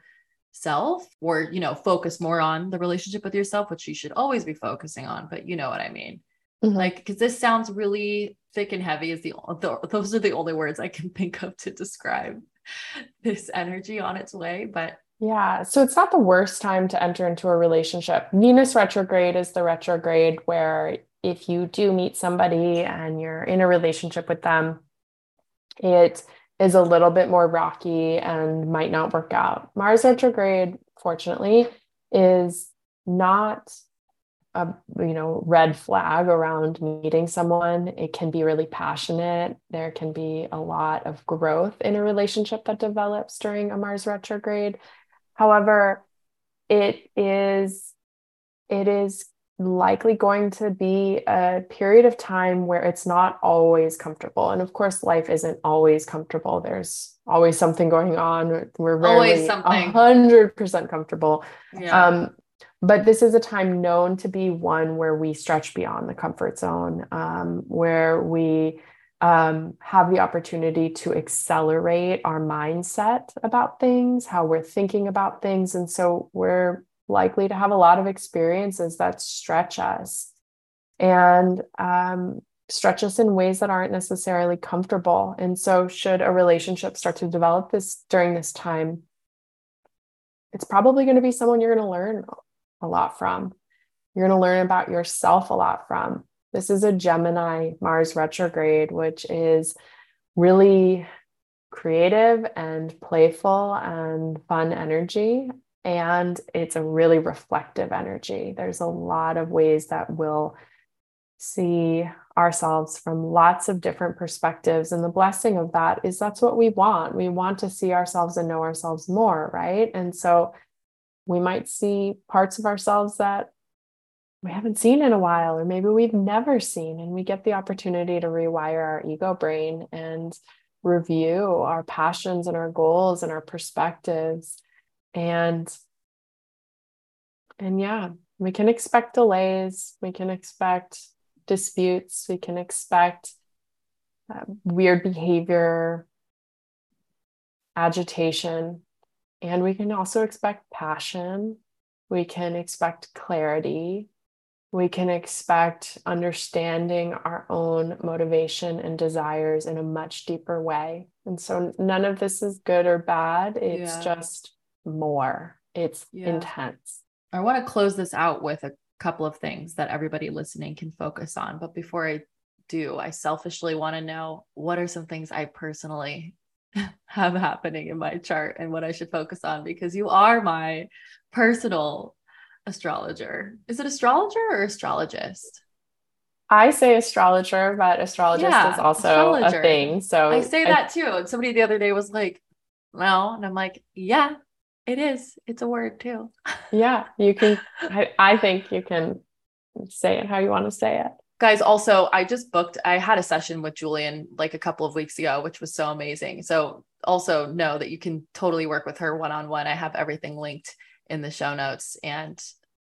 self or, you know, focus more on the relationship with yourself, which you should always be focusing on, but you know what I mean? Mm-hmm. Like, because this sounds really thick and heavy, is the, the those are the only words I can (laughs) think of to describe this energy on its way. But Yeah, so it's not the worst time to enter into a relationship. Venus retrograde is the retrograde where if you do meet somebody and you're in a relationship with them, it is a little bit more rocky and might not work out. Mars retrograde, fortunately, is not a you know red flag around meeting someone. It can be really passionate. There can be a lot of growth in a relationship that develops during a mars retrograde. However it is it is likely going to be a period of time where it's not always comfortable. And of course life isn't always comfortable. There's always something going on. We're rarely always 100% comfortable. Yeah. um, but this is a time known to be one where we stretch beyond the comfort zone, um, where we um, have the opportunity to accelerate our mindset about things, how we're thinking about things. And so we're likely to have a lot of experiences that stretch us and um, stretch us in ways that aren't necessarily comfortable. And so, should a relationship start to develop this during this time, it's probably going to be someone you're going to learn a lot from. You're going to learn about yourself a lot from. This is a Gemini Mars retrograde, which is really creative and playful and fun energy. And it's a really reflective energy. There's a lot of ways that we'll see ourselves from lots of different perspectives. And the blessing of that is that's what we want. We want to see ourselves and know ourselves more, right? And so we might see parts of ourselves that we haven't seen in a while, or maybe we've never seen. And we get the opportunity to rewire our ego brain and review our passions and our goals and our perspectives. And and yeah, we can expect delays, we can expect disputes, we can expect uh, weird behavior, agitation, and we can also expect passion. We can expect clarity. We can expect understanding our own motivation and desires in a much deeper way. And so none of this is good or bad. It's yeah. just more, it's yeah. intense. I want to close this out with a couple of things that everybody listening can focus on. But before I do, I selfishly want to know what are some things I personally (laughs) have happening in my chart and what I should focus on because you are my personal astrologer. Is it astrologer or astrologist? I say astrologer, but astrologist yeah, is also astrologer. a thing. So I say that too. And somebody the other day was like, no. And I'm like, yeah, it is. It's a word too. (laughs) yeah, you can. I, I think you can say it how you want to say it guys also i just booked i had a session with julien like a couple of weeks ago which was so amazing so also know that you can totally work with her one-on-one i have everything linked in the show notes and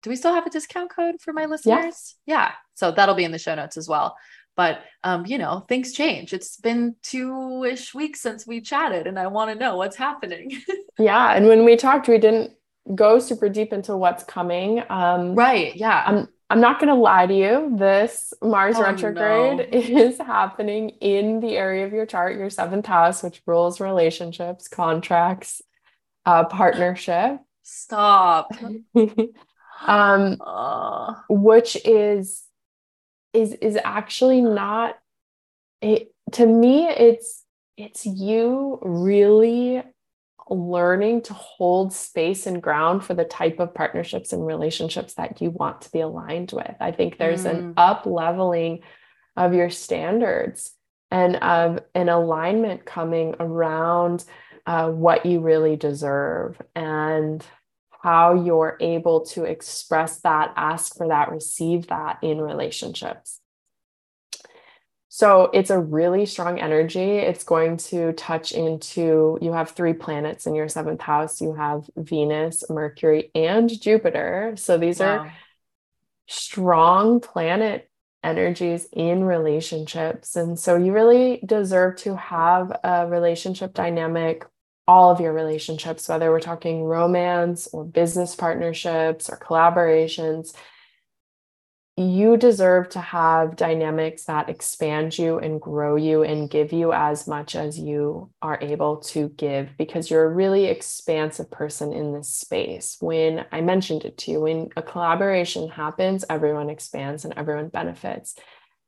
do we still have a discount code for my listeners yeah, yeah. so that'll be in the show notes as well but um, you know things change it's been two-ish weeks since we chatted and i want to know what's happening (laughs) yeah and when we talked we didn't go super deep into what's coming um, right yeah I'm, I'm not going to lie to you. This Mars oh, retrograde no. (laughs) is happening in the area of your chart, your seventh house, which rules relationships, contracts, uh, partnership. Stop. (laughs) um, uh. which is is is actually not it to me it's it's you really learning to hold space and ground for the type of partnerships and relationships that you want to be aligned with. I think there's mm. an up leveling of your standards and of an alignment coming around uh, what you really deserve and how you're able to express that, ask for that, receive that in relationships. So it's a really strong energy. It's going to touch into, you have three planets in your seventh house. You have Venus, Mercury, and Jupiter. So these wow. are strong planet energies in relationships. And so you really deserve to have a relationship dynamic, all of your relationships, whether we're talking romance or business partnerships or collaborations you deserve to have dynamics that expand you and grow you and give you as much as you are able to give because you're a really expansive person in this space. When I mentioned it to you, when a collaboration happens, everyone expands and everyone benefits.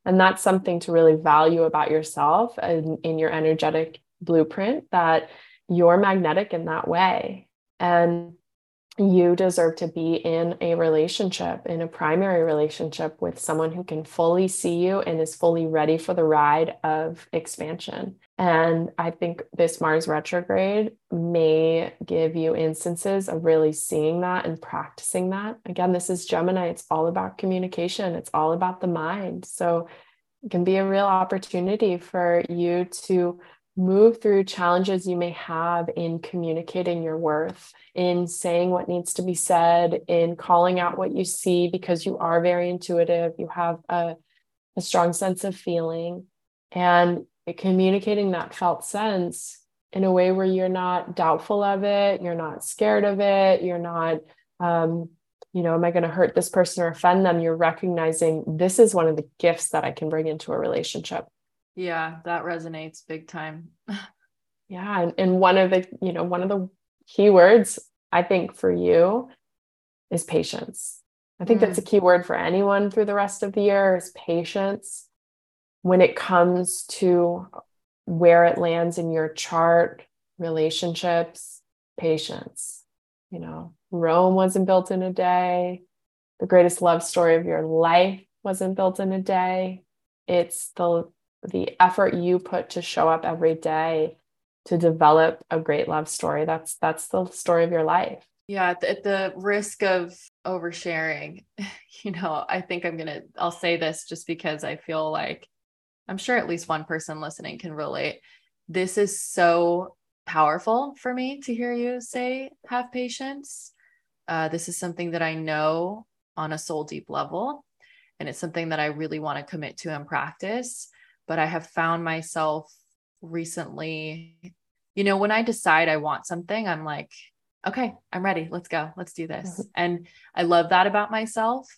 And that's something to really value about yourself and in your energetic blueprint that you're magnetic in that way. And you deserve to be in a relationship, in a primary relationship with someone who can fully see you and is fully ready for the ride of expansion. And I think this Mars retrograde may give you instances of really seeing that and practicing that. Again, this is Gemini, it's all about communication, it's all about the mind. So it can be a real opportunity for you to move through challenges you may have in communicating your worth, in saying what needs to be said, in calling out what you see because you are very intuitive, you have a, a strong sense of feeling, and communicating that felt sense in a way where you're not doubtful of it, you're not scared of it, you're not. Um, you know, am I going to hurt this person or offend them? You're recognizing this is one of the gifts that I can bring into a relationship yeah, that resonates big time. (laughs) yeah. And, and one of the, you know, one of the key words I think for you is patience. I think mm. that's a key word for anyone through the rest of the year is patience. When it comes to where it lands in your chart, relationships, patience. You know, Rome wasn't built in a day. The greatest love story of your life wasn't built in a day. It's the the effort you put to show up every day to develop a great love story that's that's the story of your life. Yeah at the, at the risk of oversharing (laughs) you know i think i'm gonna i'll say this just because i feel like i'm sure at least one person listening can relate. This is so powerful for me to hear you say have patience. Uh, this is something that i know on a soul deep level and it's something that i really want to commit to and practice but I have found myself recently, you know, when I decide I want something, I'm like, okay, I'm ready. Let's go. Let's do this. Mm-hmm. And I love that about myself.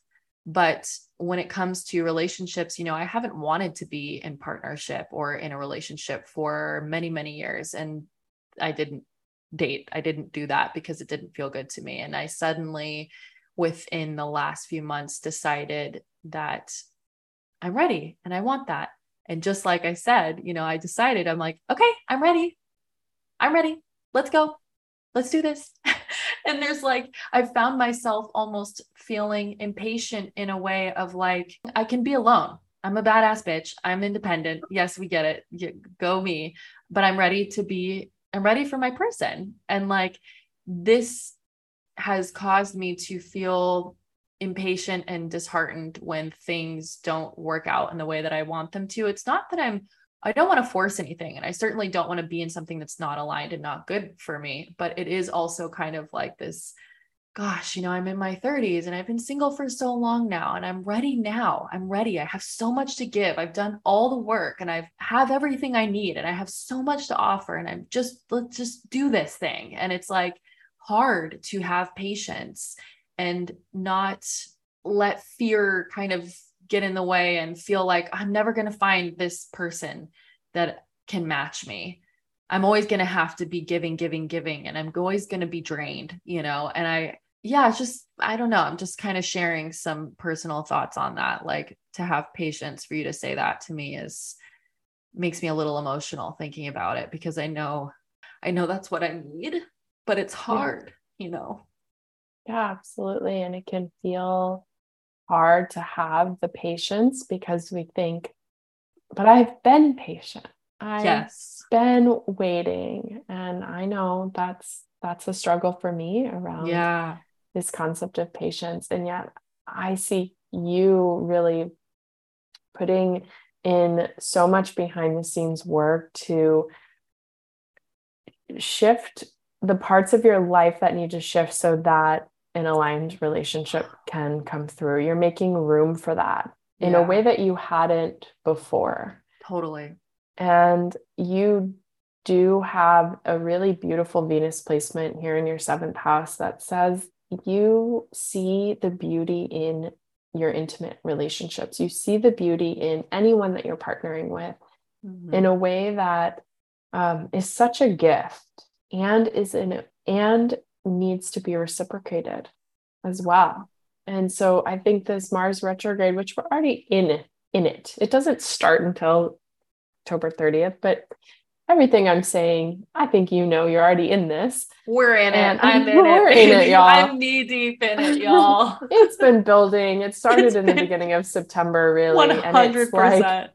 But when it comes to relationships, you know, I haven't wanted to be in partnership or in a relationship for many, many years. And I didn't date. I didn't do that because it didn't feel good to me. And I suddenly, within the last few months, decided that I'm ready and I want that. And just like I said, you know, I decided I'm like, okay, I'm ready. I'm ready. Let's go. Let's do this. (laughs) and there's like, I found myself almost feeling impatient in a way of like, I can be alone. I'm a badass bitch. I'm independent. Yes, we get it. Go me. But I'm ready to be, I'm ready for my person. And like, this has caused me to feel impatient and disheartened when things don't work out in the way that I want them to. It's not that I'm I don't want to force anything and I certainly don't want to be in something that's not aligned and not good for me, but it is also kind of like this gosh, you know, I'm in my 30s and I've been single for so long now and I'm ready now. I'm ready. I have so much to give. I've done all the work and I have everything I need and I have so much to offer and I'm just let's just do this thing. And it's like hard to have patience and not let fear kind of get in the way and feel like I'm never going to find this person that can match me. I'm always going to have to be giving, giving, giving, and I'm always going to be drained, you know? And I, yeah, it's just, I don't know. I'm just kind of sharing some personal thoughts on that. Like to have patience for you to say that to me is, makes me a little emotional thinking about it because I know, I know that's what I need, but it's hard, yeah. you know? Yeah, absolutely. And it can feel hard to have the patience because we think, but I've been patient. I've yes. been waiting. And I know that's that's a struggle for me around yeah. this concept of patience. And yet I see you really putting in so much behind the scenes work to shift the parts of your life that need to shift so that an aligned relationship can come through. You're making room for that in yeah. a way that you hadn't before. Totally. And you do have a really beautiful Venus placement here in your seventh house that says you see the beauty in your intimate relationships. You see the beauty in anyone that you're partnering with mm-hmm. in a way that um, is such a gift and is in and needs to be reciprocated as well. And so I think this Mars retrograde, which we're already in in it, it doesn't start until October 30th, but everything I'm saying, I think you know you're already in this. We're in it. I'm in (laughs) we're it. in it, y'all. I'm knee deep in it, y'all. (laughs) it's been building. It started it's in the beginning of September, really. 100%. And it's like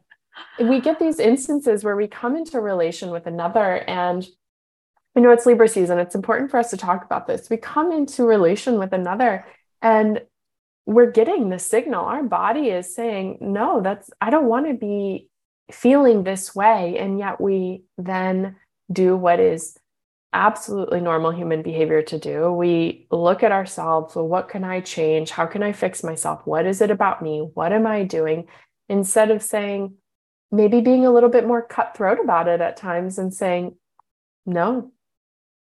we get these instances where we come into relation with another and you know it's Libra season. It's important for us to talk about this. We come into relation with another and we're getting the signal. Our body is saying, no, that's I don't want to be feeling this way. And yet we then do what is absolutely normal human behavior to do. We look at ourselves. Well, what can I change? How can I fix myself? What is it about me? What am I doing? Instead of saying, maybe being a little bit more cutthroat about it at times and saying, no,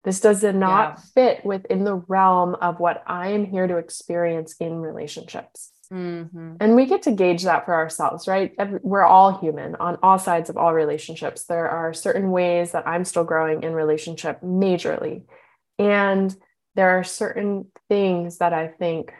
this does not yeah. fit within the realm of what I am here to experience in relationships. Mm-hmm. And we get to gauge that for ourselves, right? We're all human on all sides of all relationships. There are certain ways that I'm still growing in relationship majorly. And there are certain things that I think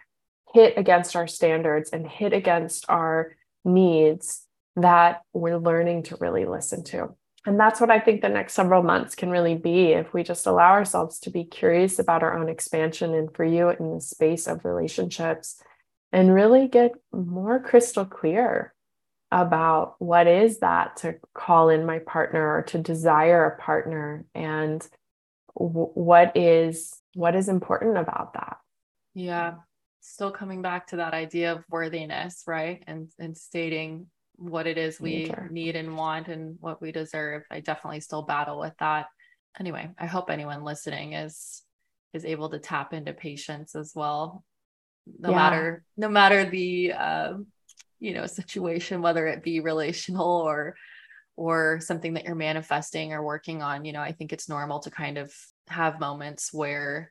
hit against our standards and hit against our needs that we're learning to really listen to. And that's what I think the next several months can really be if we just allow ourselves to be curious about our own expansion and for you in the space of relationships and really get more crystal clear about what is that to call in my partner or to desire a partner and w- what is what is important about that. Yeah. Still coming back to that idea of worthiness right? And and stating what it is we Nature. need and want and what we deserve i definitely still battle with that anyway i hope anyone listening is is able to tap into patience as well no yeah. matter no matter the uh, you know situation whether it be relational or or something that you're manifesting or working on you know i think it's normal to kind of have moments where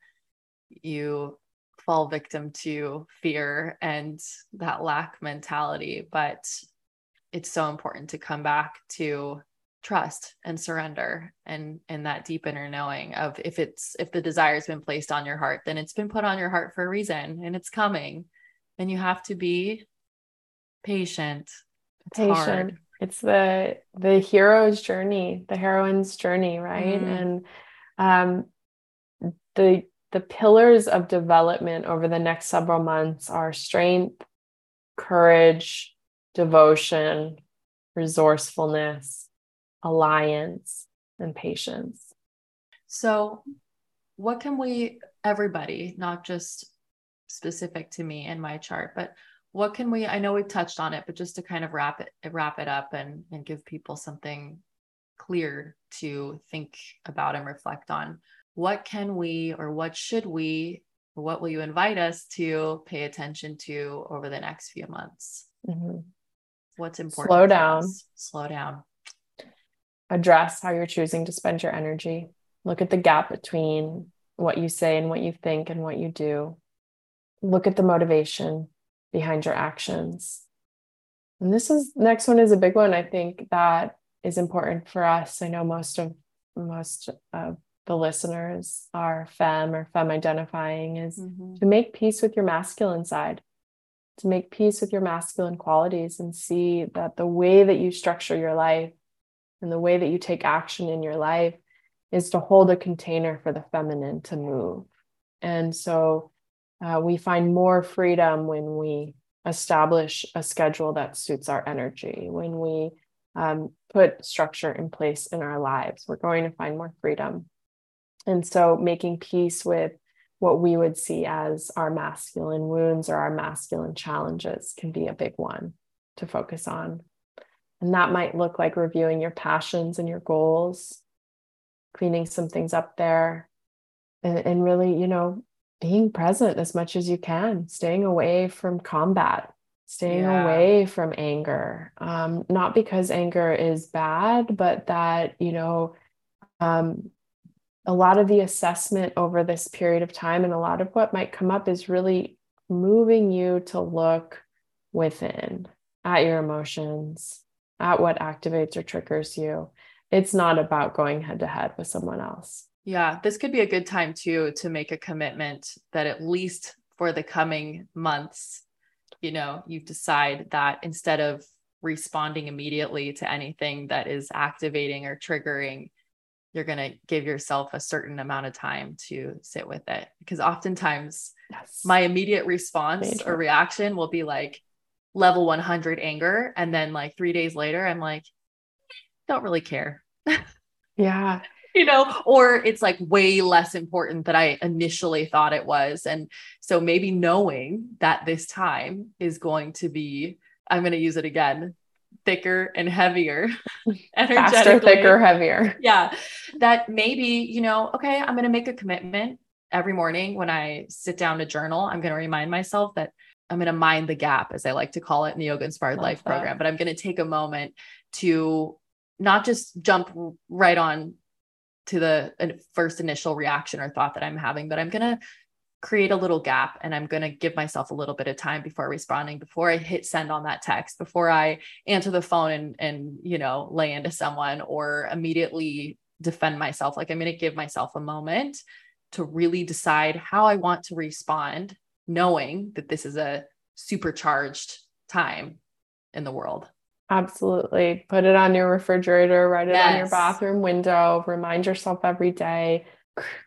you fall victim to fear and that lack mentality but it's so important to come back to trust and surrender and and that deep inner knowing of if it's if the desire has been placed on your heart then it's been put on your heart for a reason and it's coming and you have to be patient it's patient hard. it's the the hero's journey the heroine's journey right mm. and um the the pillars of development over the next several months are strength courage devotion resourcefulness alliance and patience. So, what can we, everybody, not just specific to me and my chart, but what can we, I know we've touched on it, but just to kind of wrap it, wrap it up and, and give people something clear to think about and reflect on. What can we, or what should we, or what will you invite us to pay attention to over the next few months? Mm-hmm. What's important? Slow down. Slow down address how you're choosing to spend your energy. Look at the gap between what you say and what you think and what you do. Look at the motivation behind your actions. And this is next one is a big one I think that is important for us. I know most of most of the listeners are femme or femme identifying is mm-hmm. to make peace with your masculine side to make peace with your masculine qualities and see that the way that you structure your life and the way that you take action in your life is to hold a container for the feminine to move. And so uh, we find more freedom when we establish a schedule that suits our energy, when we um, put structure in place in our lives. We're going to find more freedom. And so making peace with what we would see as our masculine wounds or our masculine challenges can be a big one to focus on. And that might look like reviewing your passions and your goals, cleaning some things up there, and, and really, you know, being present as much as you can, staying away from combat, staying yeah. away from anger. Um, not because anger is bad, but that, you know, um, a lot of the assessment over this period of time and a lot of what might come up is really moving you to look within, at your emotions, at what activates or triggers you. It's not about going head to head with someone else. Yeah, this could be a good time too to make a commitment that at least for the coming months, you know, you decide that instead of responding immediately to anything that is activating or triggering, you're going to give yourself a certain amount of time to sit with it. Because oftentimes, yes. my immediate response Major. or reaction will be like level 100 anger. And then, like, three days later, I'm like, don't really care. (laughs) yeah. you know, or it's like way less important than I initially thought it was. And so maybe knowing that this time is going to be, I'm going to use it again, thicker and heavier, (laughs) faster, thicker, heavier. Yeah. That maybe, you know, okay, I'm going to make a commitment every morning when I sit down to journal. I'm going to remind myself that I'm going to mind the gap, as I like to call it in the Yoga Inspired Love Life that. program, but I'm going to take a moment to not just jump right on to the uh, first initial reaction or thought that I'm having, but I'm going to create a little gap and I'm going to give myself a little bit of time before responding, before I hit send on that text, before I answer the phone and, and, you know, lay into someone or immediately defend myself. Like I'm going to give myself a moment to really decide how I want to respond, knowing that this is a supercharged time in the world. Absolutely. Put it on your refrigerator, write it yes. on your bathroom window, remind yourself every day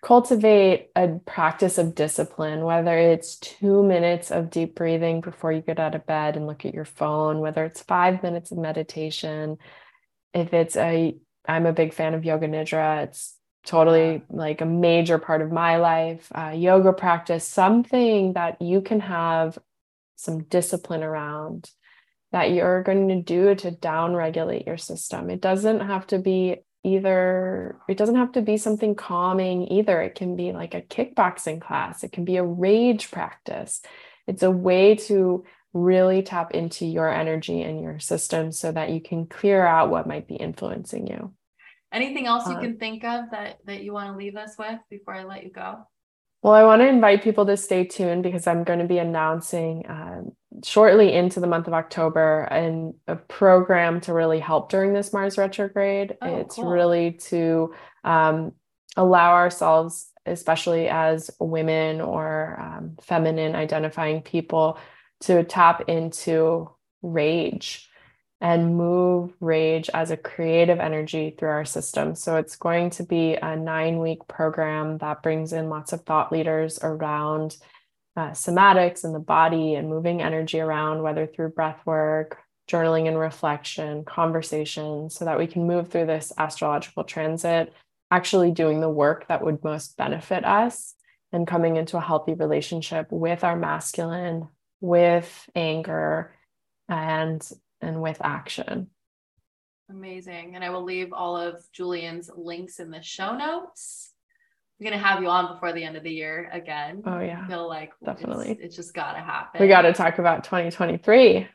cultivate a practice of discipline, whether it's two minutes of deep breathing before you get out of bed and look at your phone, whether it's five minutes of meditation. If it's a, I'm a big fan of Yoga Nidra. It's totally like a major part of my life. Uh, yoga practice, something that you can have some discipline around that you're going to do to down regulate your system. It doesn't have to be either it doesn't have to be something calming either. It can be like a kickboxing class. It can be a rage practice. It's a way to really tap into your energy and your system so that you can clear out what might be influencing you. Anything else you um, can think of that that you want to leave us with before i let you go? Well, I want to invite people to stay tuned because I'm going to be announcing um, shortly into the month of October and a program to really help during this Mars retrograde. Oh, it's cool. really to um, allow ourselves, especially as women or um, feminine identifying people, to tap into rage and move rage as a creative energy through our system. So it's going to be a nine week program that brings in lots of thought leaders around uh, somatics and the body and moving energy around, whether through breath work, journaling and reflection, conversation, so that we can move through this astrological transit, actually doing the work that would most benefit us and coming into a healthy relationship with our masculine, with anger, and and with action. Amazing. And I will leave all of Julien's links in the show notes. I'm gonna have you on before the end of the year again. Oh yeah. I feel like definitely it's, it's just gotta happen. We gotta talk about 2023.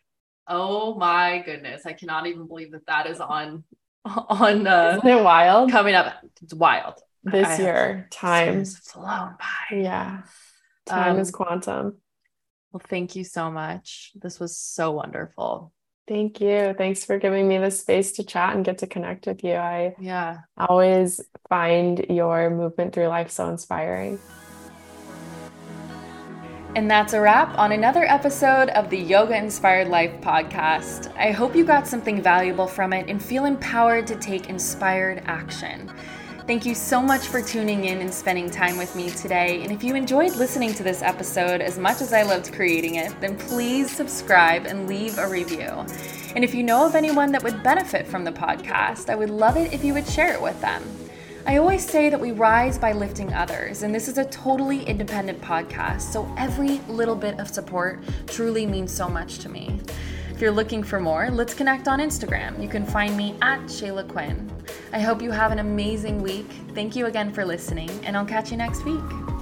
Oh my goodness. I cannot even believe that that is on (laughs) on uh Isn't it wild? Coming up. It's wild. This I year, time flown by. Yeah. Time um, is quantum. Well, thank you so much. This was so wonderful. Thank you. Thanks for giving me the space to chat and get to connect with you. I yeah always find your movement through life so inspiring. And that's a wrap on another episode of the Yoga Inspired Life podcast. I hope you got something valuable from it and feel empowered to take inspired action. Thank you so much for tuning in and spending time with me today. And if you enjoyed listening to this episode as much as I loved creating it, then please subscribe and leave a review. And if you know of anyone that would benefit from the podcast, I would love it if you would share it with them. I always say that we rise by lifting others, and this is a totally independent podcast, so every little bit of support truly means so much to me. If you're looking for more, let's connect on Instagram. You can find me at Shayla Quinn. I hope you have an amazing week. Thank you again for listening, and I'll catch you next week.